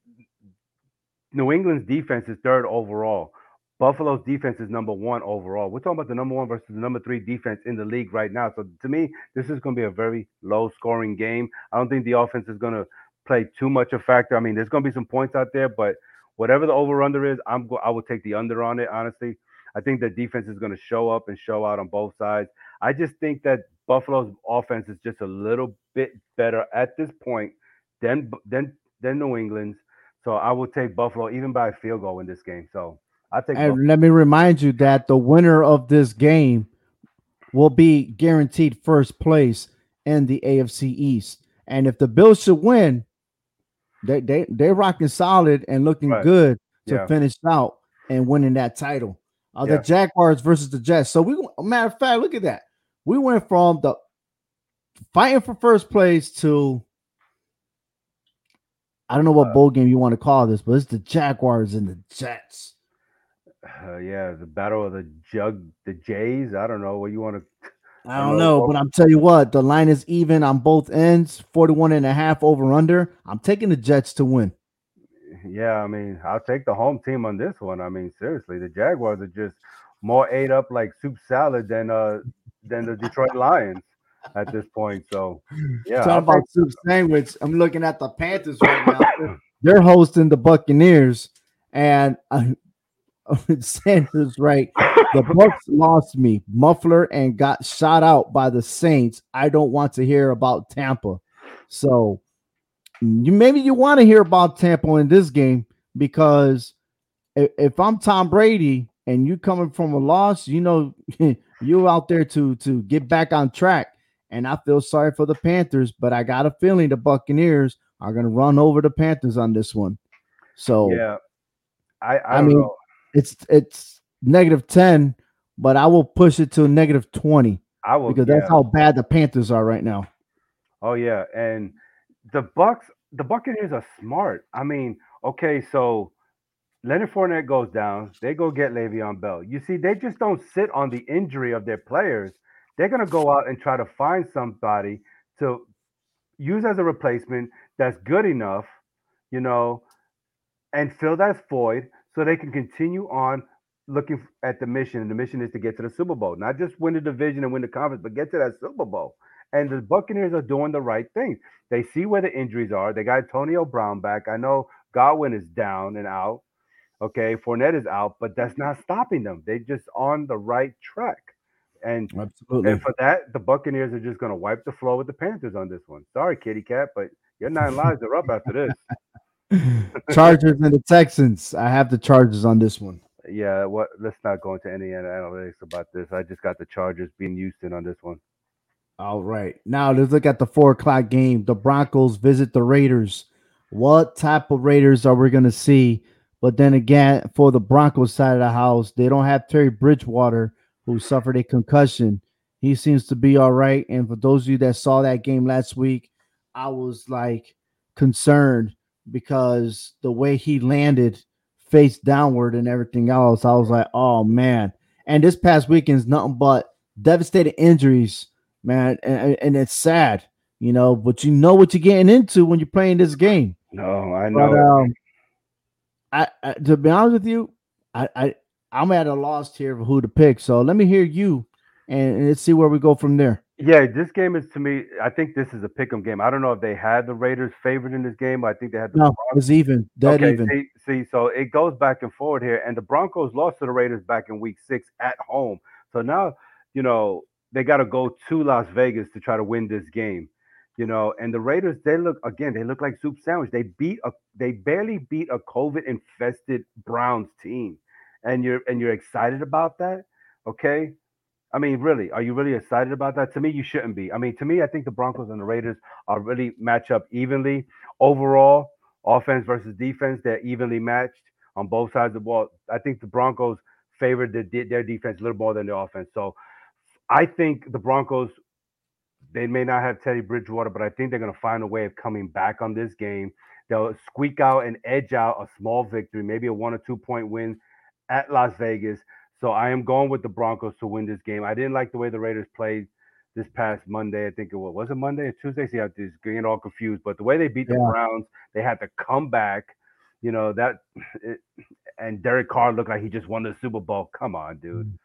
Speaker 2: New England's defense is third overall. Buffalo's defense is number one overall. We're talking about the number one versus the number three defense in the league right now. So to me, this is going to be a very low scoring game. I don't think the offense is going to play too much a factor. I mean, there's going to be some points out there, but whatever the over under is, I'm go- I will take the under on it. Honestly, I think the defense is going to show up and show out on both sides. I just think that Buffalo's offense is just a little bit better at this point than than than New England's. So I will take Buffalo even by a field goal in this game. So I think.
Speaker 1: And Buffalo. let me remind you that the winner of this game will be guaranteed first place in the AFC East. And if the Bills should win, they they they're rocking solid and looking right. good to yeah. finish out and winning that title. Uh, yeah. The Jaguars versus the Jets. So we, matter of fact, look at that. We went from the fighting for first place to I don't know what uh, bowl game you want to call this, but it's the Jaguars and the Jets.
Speaker 2: Uh, yeah, the battle of the jug, the Jays. I don't know what you want to. (laughs)
Speaker 1: I don't know, but I'm tell you what, the line is even on both ends, 41 and a half over under. I'm taking the Jets to win.
Speaker 2: Yeah, I mean, I'll take the home team on this one. I mean, seriously, the Jaguars are just more ate up like soup salad than uh than the Detroit Lions at this point. So (laughs) yeah,
Speaker 1: talking about soup sandwich. I'm looking at the Panthers right now. (coughs) They're hosting the Buccaneers, and uh, (laughs) Sanders right. The Bucks (laughs) lost me muffler and got shot out by the Saints. I don't want to hear about Tampa. So you maybe you want to hear about Tampa in this game because if, if I'm Tom Brady and you coming from a loss, you know you're out there to to get back on track. And I feel sorry for the Panthers, but I got a feeling the Buccaneers are going to run over the Panthers on this one. So
Speaker 2: yeah, I I, I mean know.
Speaker 1: it's it's negative ten, but I will push it to negative twenty. I will because yeah. that's how bad the Panthers are right now.
Speaker 2: Oh yeah, and the Bucks, the Buccaneers are smart. I mean, okay, so Leonard Fournette goes down. They go get Le'Veon Bell. You see, they just don't sit on the injury of their players. They're going to go out and try to find somebody to use as a replacement that's good enough, you know, and fill that void so they can continue on looking at the mission. And the mission is to get to the Super Bowl, not just win the division and win the conference, but get to that Super Bowl. And the Buccaneers are doing the right thing. They see where the injuries are. They got Antonio Brown back. I know Godwin is down and out. Okay, Fournette is out, but that's not stopping them. They're just on the right track. And, Absolutely. and for that, the Buccaneers are just going to wipe the floor with the Panthers on this one. Sorry, Kitty Cat, but your nine (laughs) lives are up after this.
Speaker 1: Chargers and the Texans. I have the Chargers on this one.
Speaker 2: Yeah, what? Let's not go into any analytics about this. I just got the Chargers being Houston on this one.
Speaker 1: All right. Now let's look at the four o'clock game. The Broncos visit the Raiders. What type of Raiders are we going to see? But then again, for the Broncos side of the house, they don't have Teddy Bridgewater, who suffered a concussion. He seems to be all right. And for those of you that saw that game last week, I was like concerned because the way he landed face downward and everything else. I was like, oh man. And this past weekend's nothing but devastating injuries, man. And, and it's sad, you know, but you know what you're getting into when you're playing this game.
Speaker 2: No, I know.
Speaker 1: But um, I, I to be honest with you, I, I I'm at a loss here of who to pick. So let me hear you, and, and let's see where we go from there.
Speaker 2: Yeah, this game is to me. I think this is a pick'em game. I don't know if they had the Raiders favored in this game. I think they had the
Speaker 1: No, it's even dead
Speaker 2: okay,
Speaker 1: even.
Speaker 2: See, see, so it goes back and forward here, and the Broncos lost to the Raiders back in Week Six at home. So now, you know, they got to go to Las Vegas to try to win this game. You know, and the Raiders, they look again, they look like soup sandwich. They beat a, they barely beat a COVID infested Browns team, and you're and you're excited about that, okay? I mean, really, are you really excited about that? To me, you shouldn't be. I mean, to me, I think the Broncos and the Raiders are really match up evenly overall. Offense versus defense, they're evenly matched on both sides of the ball. I think the Broncos favored the, their defense a little more than their offense. So I think the Broncos, they may not have Teddy Bridgewater, but I think they're going to find a way of coming back on this game. They'll squeak out and edge out a small victory, maybe a one or two point win at Las Vegas. So I am going with the Broncos to win this game. I didn't like the way the Raiders played this past Monday. I think it was, was it Monday or Tuesday? See, I'm just getting all confused. But the way they beat the
Speaker 1: Yeah.
Speaker 2: Browns, they had to come back. You know that, it, and Derek Carr looked like he just won the Super Bowl. Come on, dude.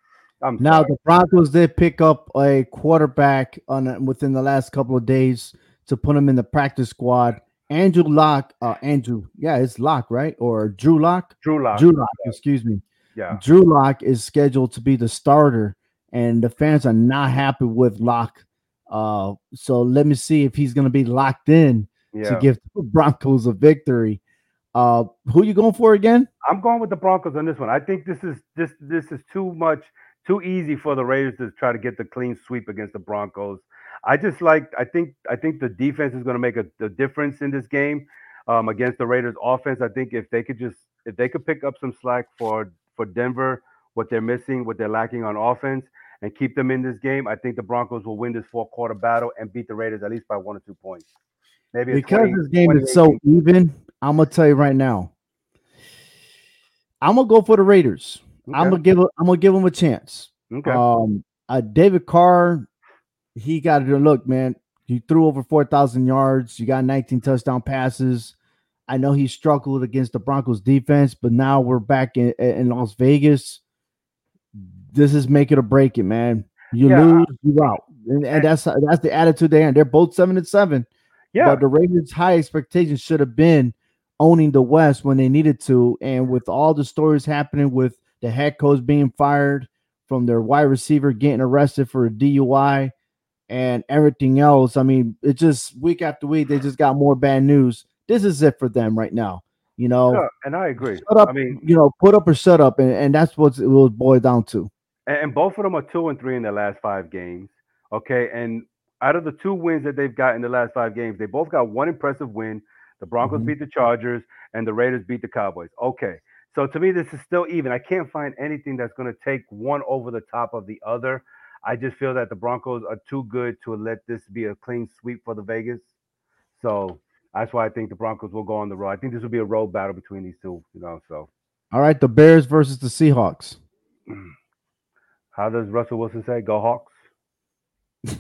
Speaker 2: I'm
Speaker 1: Now
Speaker 2: sorry.
Speaker 1: the Broncos did pick up a quarterback on within the last couple of days to put him in the practice squad. Andrew Lock, uh, Andrew, yeah, it's Lock, right? Or Drew Lock?
Speaker 2: Drew Lock.
Speaker 1: Drew Lock, excuse me.
Speaker 2: Yeah,
Speaker 1: Drew Lock is scheduled to be the starter, and the fans are not happy with Lock. Uh, so let me see if he's going to be locked in
Speaker 2: yeah.
Speaker 1: to give (laughs) the Broncos a victory. Uh, who you going for again?
Speaker 2: I'm going with the Broncos on this one. I think this is this this is too much, too easy for the Raiders to try to get the clean sweep against the Broncos. I just like I think I think the defense is going to make a, the difference in this game um, against the Raiders offense. I think if they could just if they could pick up some slack for for Denver, what they're missing, what they're lacking on offense, and keep them in this game, I think the Broncos will win this four quarter battle and beat the Raiders at least by one or two points. Maybe
Speaker 1: because
Speaker 2: 20
Speaker 1: this game is so even, I'm gonna tell you right now. I'm gonna go for the Raiders. I'm gonna give. a- I'm gonna give them a chance.
Speaker 2: okay.
Speaker 1: Um, uh, David Carr, he got to look, man. He threw over four thousand yards. You got 19 touchdown passes. I know he struggled against the Broncos defense, but now we're back in, in Las Vegas. This is make it or break it, man. You
Speaker 2: Yeah,
Speaker 1: lose, you out, and, and that's that's the attitude they are. They're both seven and seven.
Speaker 2: yeah,
Speaker 1: But the Raiders' high expectations should have been owning the West when they needed to. And with all the stories happening with the head coach being fired, from their wide receiver getting arrested for a DUI, and everything else, I mean, it just week after week, they just got more bad news. This is it for them right now. You know,
Speaker 2: yeah, and I agree.
Speaker 1: shut up.
Speaker 2: I mean,
Speaker 1: you know, put up or shut up, and, and that's what it will boil down to.
Speaker 2: and, both of them are two and three in their last five games. Okay, and out of the two wins that they've got in the last five games, they both got one impressive win. The Broncos
Speaker 1: Mhm.
Speaker 2: beat the Chargers, and the Raiders beat the Cowboys. Okay, so to me, this is still even. I can't find anything that's going to take one over the top of the other. I just feel that the Broncos are too good to let this be a clean sweep for the Vegas. So that's why I think the Broncos will go on the road. I think this will be a road battle between these two. You know, so
Speaker 1: All right, the Bears versus the Seahawks. (clears throat)
Speaker 2: How does Russell Wilson say? Go Hawks. (laughs)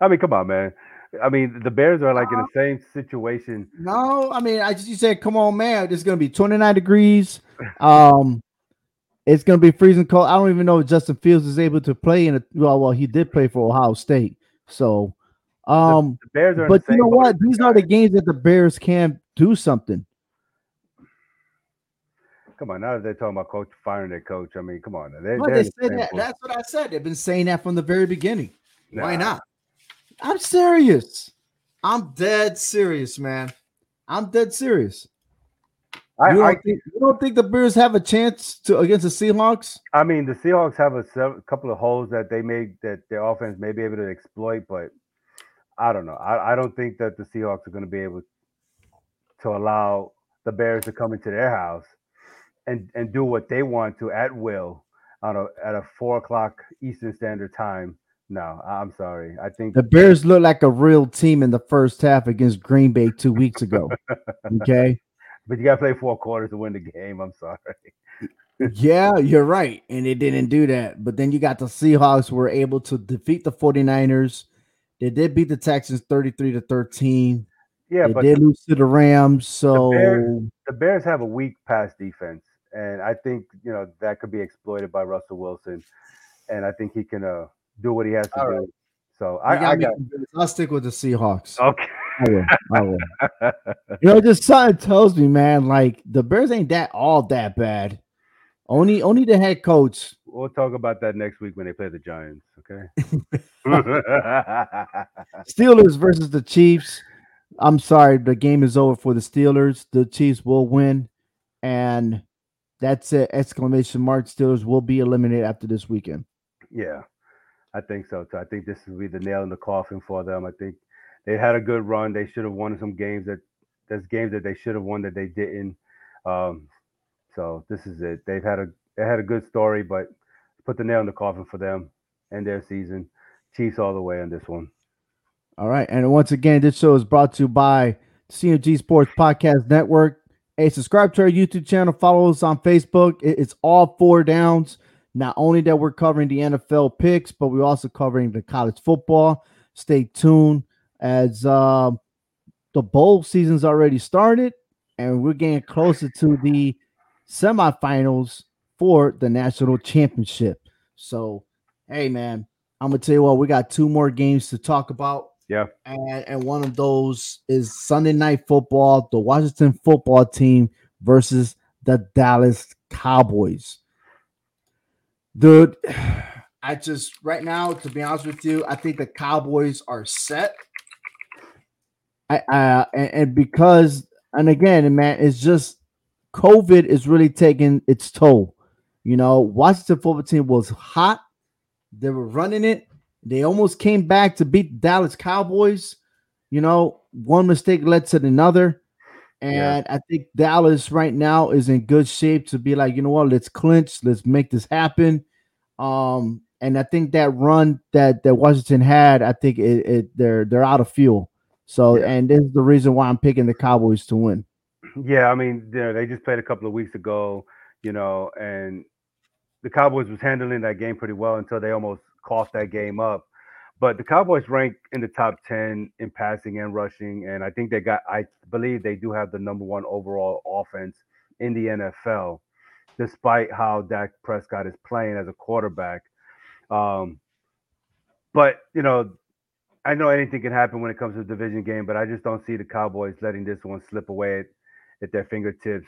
Speaker 2: I mean, come on, man. I mean, the Bears are like in the same situation.
Speaker 1: No, I mean, I just you said, come on, man. It's gonna be 29 degrees. (laughs) Um, it's gonna be freezing cold. I don't even know if Justin Fields is able to play in a well, well, he did play for Ohio State. So um,
Speaker 2: The Bears are.
Speaker 1: but you know what? These are the games that the Bears can do something.
Speaker 2: Come on, now that they're talking about coach firing their coach, I mean, come on. They're, they're the
Speaker 1: said that.
Speaker 2: boat.
Speaker 1: That's what I said. They've been saying that from the very beginning. Why not? I'm serious. I'm dead serious, man. I'm dead serious.
Speaker 2: I,
Speaker 1: you, don't
Speaker 2: I,
Speaker 1: think, you don't think the Bears have a chance to against the Seahawks?
Speaker 2: I mean, the Seahawks have a couple of holes that they may that their offense may be able to exploit, but I don't know. I, I don't think that the Seahawks are going to be able to allow the Bears to come into their house and and do what they want to at will on a at a four o'clock Eastern Standard Time No, I'm sorry. I think
Speaker 1: The Bears look like a real team in the first half against Green Bay two weeks ago. (laughs) Okay.
Speaker 2: But you gotta play four quarters to win the game. I'm sorry.
Speaker 1: yeah, you're right. And they didn't do that. But then you got the Seahawks were able to defeat the 49ers. They did beat the Texans 33 to 13.
Speaker 2: Yeah,
Speaker 1: they
Speaker 2: but
Speaker 1: did lose to the Rams. So
Speaker 2: Bears- the Bears have a weak pass defense, and I think you know that could be exploited by Russell Wilson, and I think he can uh, do what he has to
Speaker 1: All
Speaker 2: do. So I, I got.
Speaker 1: I'll stick with the Seahawks.
Speaker 2: okay.
Speaker 1: I will. I will. (laughs) You know, just something tells me, man, like the Bears ain't that all that bad. Only only the head coach.
Speaker 2: we'll talk about that next week when they play the Giants. Okay. (laughs) (laughs)
Speaker 1: Steelers versus the Chiefs. I'm sorry, the game is over for the Steelers. The Chiefs will win, and that's it. Exclamation mark! Steelers will be eliminated after this weekend.
Speaker 2: Yeah, I think so too. I think this will be the nail in the coffin for them. I think they had a good run. They should have won some games that there's games that they should have won that they didn't. Um, so this is it. They've had a they had a good story, but put the nail in the coffin for them and their season. Chiefs all the way on this one.
Speaker 1: All right. And once again, this show is brought to you by CMG Sports Podcast Network. Hey, subscribe to our YouTube channel, follow us on Facebook. It's all four downs. Not only that we're covering the NFL picks, but we're also covering the college football. Stay tuned as um, the bowl season's already started, and we're getting closer to the semifinals for the national championship. So, hey, man, I'm gonna tell you what, we got two more games to talk about.
Speaker 2: Yeah.
Speaker 1: And and one of those is Sunday night football, the Washington football team versus the Dallas Cowboys. Dude, (sighs) I just right now, to be honest with you, I think the Cowboys are set. I uh and, and because and again, man, it's just COVID is really taking its toll. You know, Washington football team was hot. They were running it. They almost came back to beat the Dallas Cowboys. You know, one mistake led to another. And I think Dallas right now is in good shape to be like, you know what, let's clinch, let's make this happen. Um, and I think that run that that Washington had, I think it, it they're they're out of fuel. So,
Speaker 2: Yeah.
Speaker 1: and this is the reason why I'm picking the Cowboys to win.
Speaker 2: Yeah, I mean, you know, they just played a couple of weeks ago, you know, and the Cowboys was handling that game pretty well until they almost coughed that game up. But the Cowboys rank in the top 10 in passing and rushing. And I think they got, I believe they do have the number one overall offense in the NFL, despite how Dak Prescott is playing as a quarterback. Um, but, you know, I know anything can happen when it comes to a division game, but I just don't see the Cowboys letting this one slip away at, at their fingertips.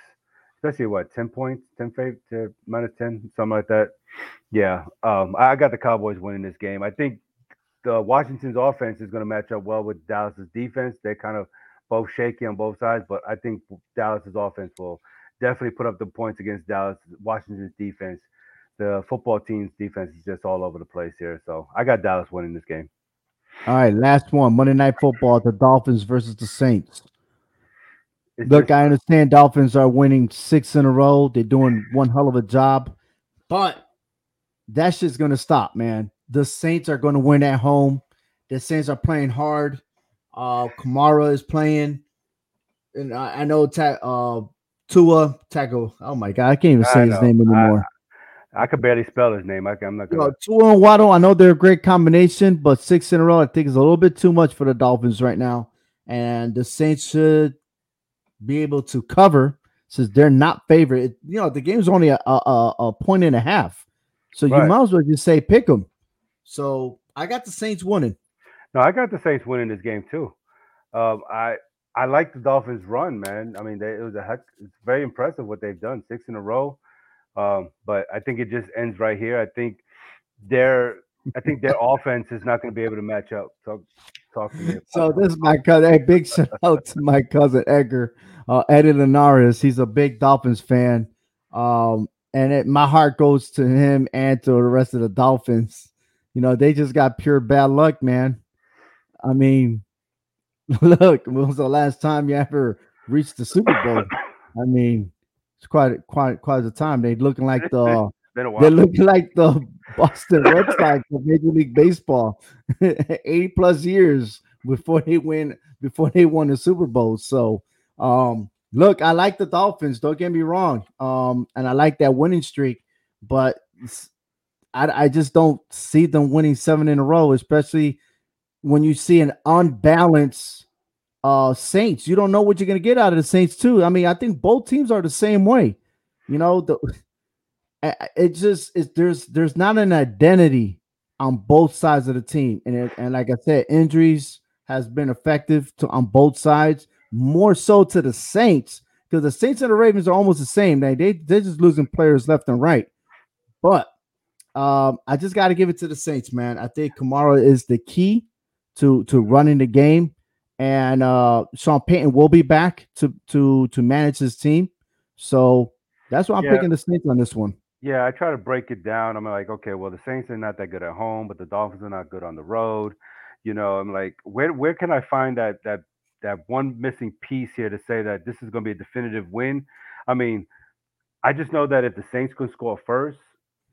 Speaker 2: Especially what, 10 points, 10 fav- to minus 10, something like that. Yeah. Um, I got the Cowboys winning this game. I think the Washington's offense is going to match up well with Dallas's defense. They're kind of both shaky on both sides, but I think Dallas's offense will definitely put up the points against Dallas. Washington's defense, the football team's defense is just all over the place here. So I got Dallas winning this game.
Speaker 1: All right, last one Monday Night Football, the Dolphins versus the Saints.
Speaker 2: It's
Speaker 1: Look,
Speaker 2: just-
Speaker 1: I understand Dolphins are winning six in a row. They're doing one hell of a job, but that shit's gonna stop, man. The Saints are gonna win at home. The Saints are playing hard. Uh Kamara is playing, and I, I know Ta- uh Tua Taco. Oh my god, I can't even say his name anymore.
Speaker 2: I could barely spell his name. I, am not gonna.
Speaker 1: know, Tua and Waddle, I know they're a great combination, but six in a row, I think is a little bit too much for the Dolphins right now. And the Saints should be able to cover since they're not favored. It- you know, the game's only a, a, a- point and a half. So you might as well just say pick them. So I got the Saints winning.
Speaker 2: No, I got the Saints winning this game too. Um, I I like the Dolphins' run, man. I mean, they, it was a heck. It's very impressive what they've done, six in a row. Um, but I think it just ends right here. I think their I think their (laughs) offense is not going to be able to match up. So talk to me.
Speaker 1: So this is my cousin. Hey, big shout (laughs) out to my cousin Edgar, uh, Eddie Linares. He's a big Dolphins fan. Um, and it, my heart goes to him and to the rest of the Dolphins. You know, they just got pure bad luck, man. I mean, (laughs) look, when was the last time you ever reached the Super Bowl? I mean, it's quite quite quite a time. They looking like the
Speaker 2: It's been a while.
Speaker 1: they're looking like the (laughs) Boston Red Sox of Major League Baseball, (laughs) 80 plus years before they win before they won the Super Bowl. So um look, I like the Dolphins, don't get me wrong. Um, and I like that winning streak, but I, I just don't see them winning seven in a row, especially when you see an unbalanced uh Saints. You don't know what you're gonna get out of the Saints, too. I mean, I think both teams are the same way. You know, the (laughs) it just it's there's there's not an identity on both sides of the team, and it, and like I said, injuries has been effective to on both sides, more so to the Saints because the Saints and the Ravens are almost the same. They they they're just losing players left and right, but um, I just got to give it to the Saints, man. I think Kamara is the key to to running the game, and uh, Sean Payton will be back to to to manage his team. So that's why I'm
Speaker 2: Yeah.
Speaker 1: picking the Saints on this one.
Speaker 2: Yeah, I try to break it down. I'm like, okay, well, the Saints are not that good at home, but the Dolphins are not good on the road. You know, I'm like, where where can I find that that that one missing piece here to say that this is going to be a definitive win? I mean, I just know that if the Saints can score first,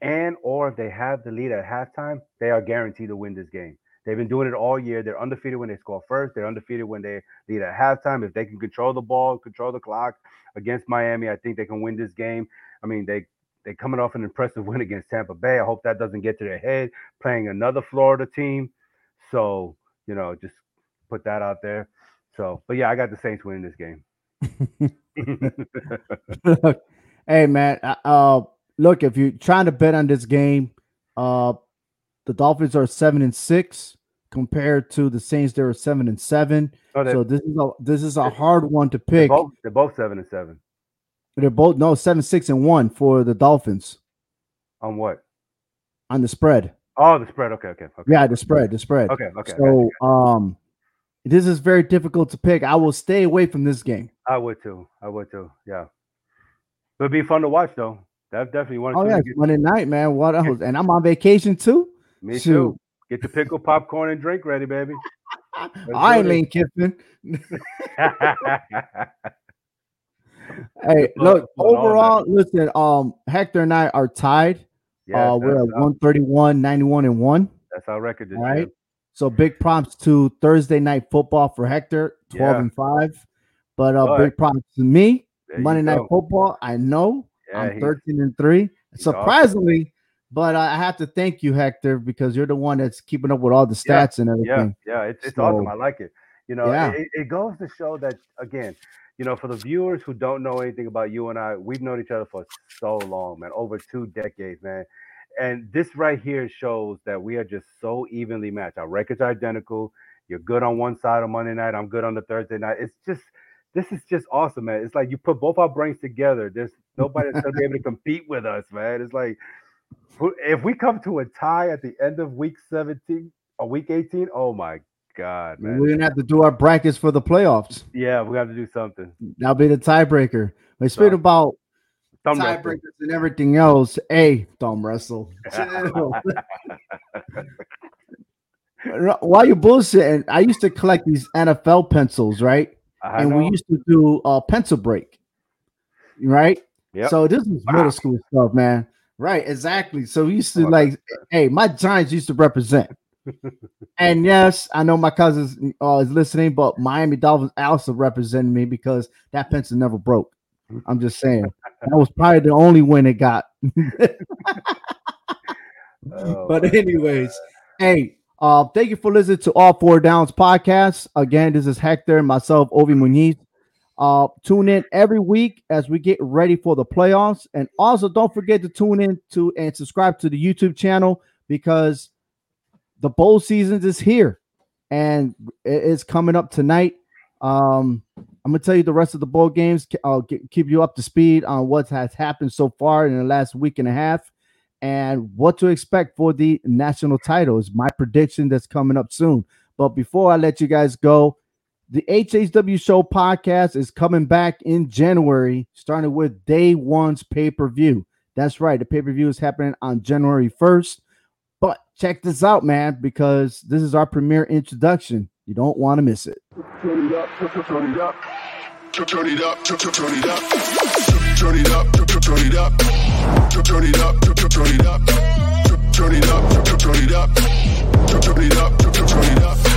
Speaker 2: and or if they have the lead at halftime, they are guaranteed to win this game. They've been doing it all year. They're undefeated when they score first. They're undefeated when they lead at halftime. If they can control the ball, control the clock against Miami, I think they can win this game. I mean, they they're coming off an impressive win against Tampa Bay. I hope that doesn't get to their head playing another Florida team. So, you know, just put that out there. So, but yeah, I got the Saints winning this game. (laughs) (laughs)
Speaker 1: hey man, uh, look if you're trying to bet on this game, uh, the Dolphins are seven and six compared to the Saints. They were seven and seven.
Speaker 2: Oh, they,
Speaker 1: So this is a this is a hard one to
Speaker 2: they're
Speaker 1: pick.
Speaker 2: both they're both seven and seven.
Speaker 1: They're both no seven six and one for the Dolphins
Speaker 2: On what?
Speaker 1: on the spread.
Speaker 2: Oh, the spread. Okay, okay, okay.
Speaker 1: Yeah, the spread, the spread.
Speaker 2: Okay, okay.
Speaker 1: So um, this is very difficult to pick. I will stay away from this game.
Speaker 2: I would too. I would too. Yeah. But it'd be fun to watch though. That definitely one.
Speaker 1: Oh yeah, Monday night, man. What else? And I'm on vacation too.
Speaker 2: Me
Speaker 1: shoot.
Speaker 2: too. Get the pickle popcorn and drink ready, baby. (laughs)
Speaker 1: I ain't Lane Kiffin. (laughs) Hey, look,
Speaker 2: luck with all that.
Speaker 1: overall, listen, um, Hector and I are tied. uh, we're at
Speaker 2: that's,
Speaker 1: 131, 91, and 1.
Speaker 2: that's our record
Speaker 1: All
Speaker 2: year.
Speaker 1: right. So big props to Thursday night football for Hector, 12
Speaker 2: Yeah.
Speaker 1: and 5. But uh
Speaker 2: But-
Speaker 1: big props to me. Monday night football. I know
Speaker 2: Yeah,
Speaker 1: I'm 13 and 3.
Speaker 2: Surprisingly, awesome.
Speaker 1: But I have to thank you, Hector, because you're the one that's keeping up with all the
Speaker 2: Yeah,
Speaker 1: stats and everything.
Speaker 2: yeah, it's, it's awesome. I like it. You know,
Speaker 1: Yeah.
Speaker 2: it, it goes to show that again, you know, for the viewers who don't know anything about you and I, we've known each other for so long, man, over two decades, man. And this right here shows that we are just so evenly matched. Our records are identical. You're good on one side on Monday night. I'm good on the Thursday night. It's just this is just awesome, man. It's like you put both our brains together. There's nobody that's gonna be able to (laughs) compete with us, man. It's like if we come to a tie at the end of week 17 or week 18, oh my god, man.
Speaker 1: We're gonna have to do our brackets for the playoffs.
Speaker 2: Yeah, we have to do something.
Speaker 1: That'll be the tiebreaker. But speaking
Speaker 2: So,
Speaker 1: about tiebreakers and everything else. Hey, Thumb Wrestle. While (laughs) you bullshitting, I used to collect these NFL pencils, right?
Speaker 2: I
Speaker 1: and we used to do a pencil break, right?
Speaker 2: Yep.
Speaker 1: So this was
Speaker 2: Wow.
Speaker 1: middle school stuff, man. Right, exactly. So we used to
Speaker 2: Oh,
Speaker 1: like, hey, my Giants used to represent. and yes, I know my cousin uh, is listening, but Miami Dolphins also represented me because that pencil never broke. I'm just saying that was probably the only win it got.
Speaker 2: Oh,
Speaker 1: but anyways, hey, uh, thank you for listening to All Four Downs podcast. Again, this is Hector and myself, Ovi Muniz. Uh, tune in every week as we get ready for the playoffs, and also don't forget to tune in to and subscribe to the YouTube channel because the bowl season is here, and it is coming up tonight. Um, I'm gonna tell you the rest of the bowl games. I'll get, keep you up to speed on what has happened so far in the last week and a half and what to expect for the national titles. My prediction that's coming up soon. But before I let you guys go, the HHW Show podcast is coming back in January, starting with day one's pay per view. That's right. The pay per view is happening on January 1st. But check this out, man, because this is our premiere introduction. You don't want to miss it.
Speaker 3: Turn it up, turn it up. Turn it up, turn turn turn it up. Turn it up, turn it up. Turn it up, turn it up. Turn it up, turn it up, turn it up,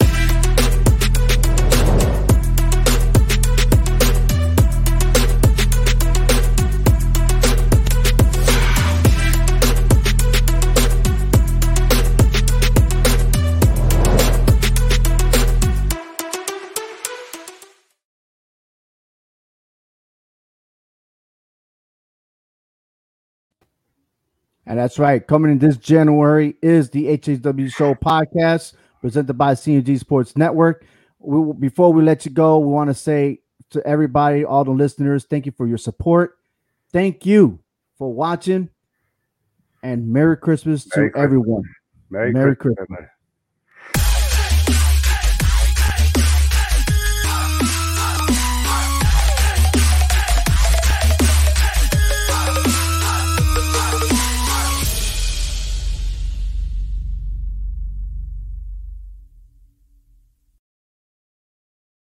Speaker 1: And that's right. Coming in this January is the HHW Show podcast presented by CMG Sports Network. We, before we let you go, we want to say to everybody, all the listeners, thank you for your support. Thank you for watching. And Merry Christmas to
Speaker 2: Christmas.
Speaker 1: everyone.
Speaker 2: Merry,
Speaker 1: Merry
Speaker 2: Christmas,
Speaker 1: Christmas.